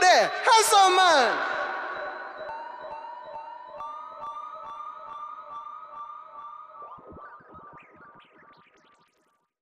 there. Handsome man.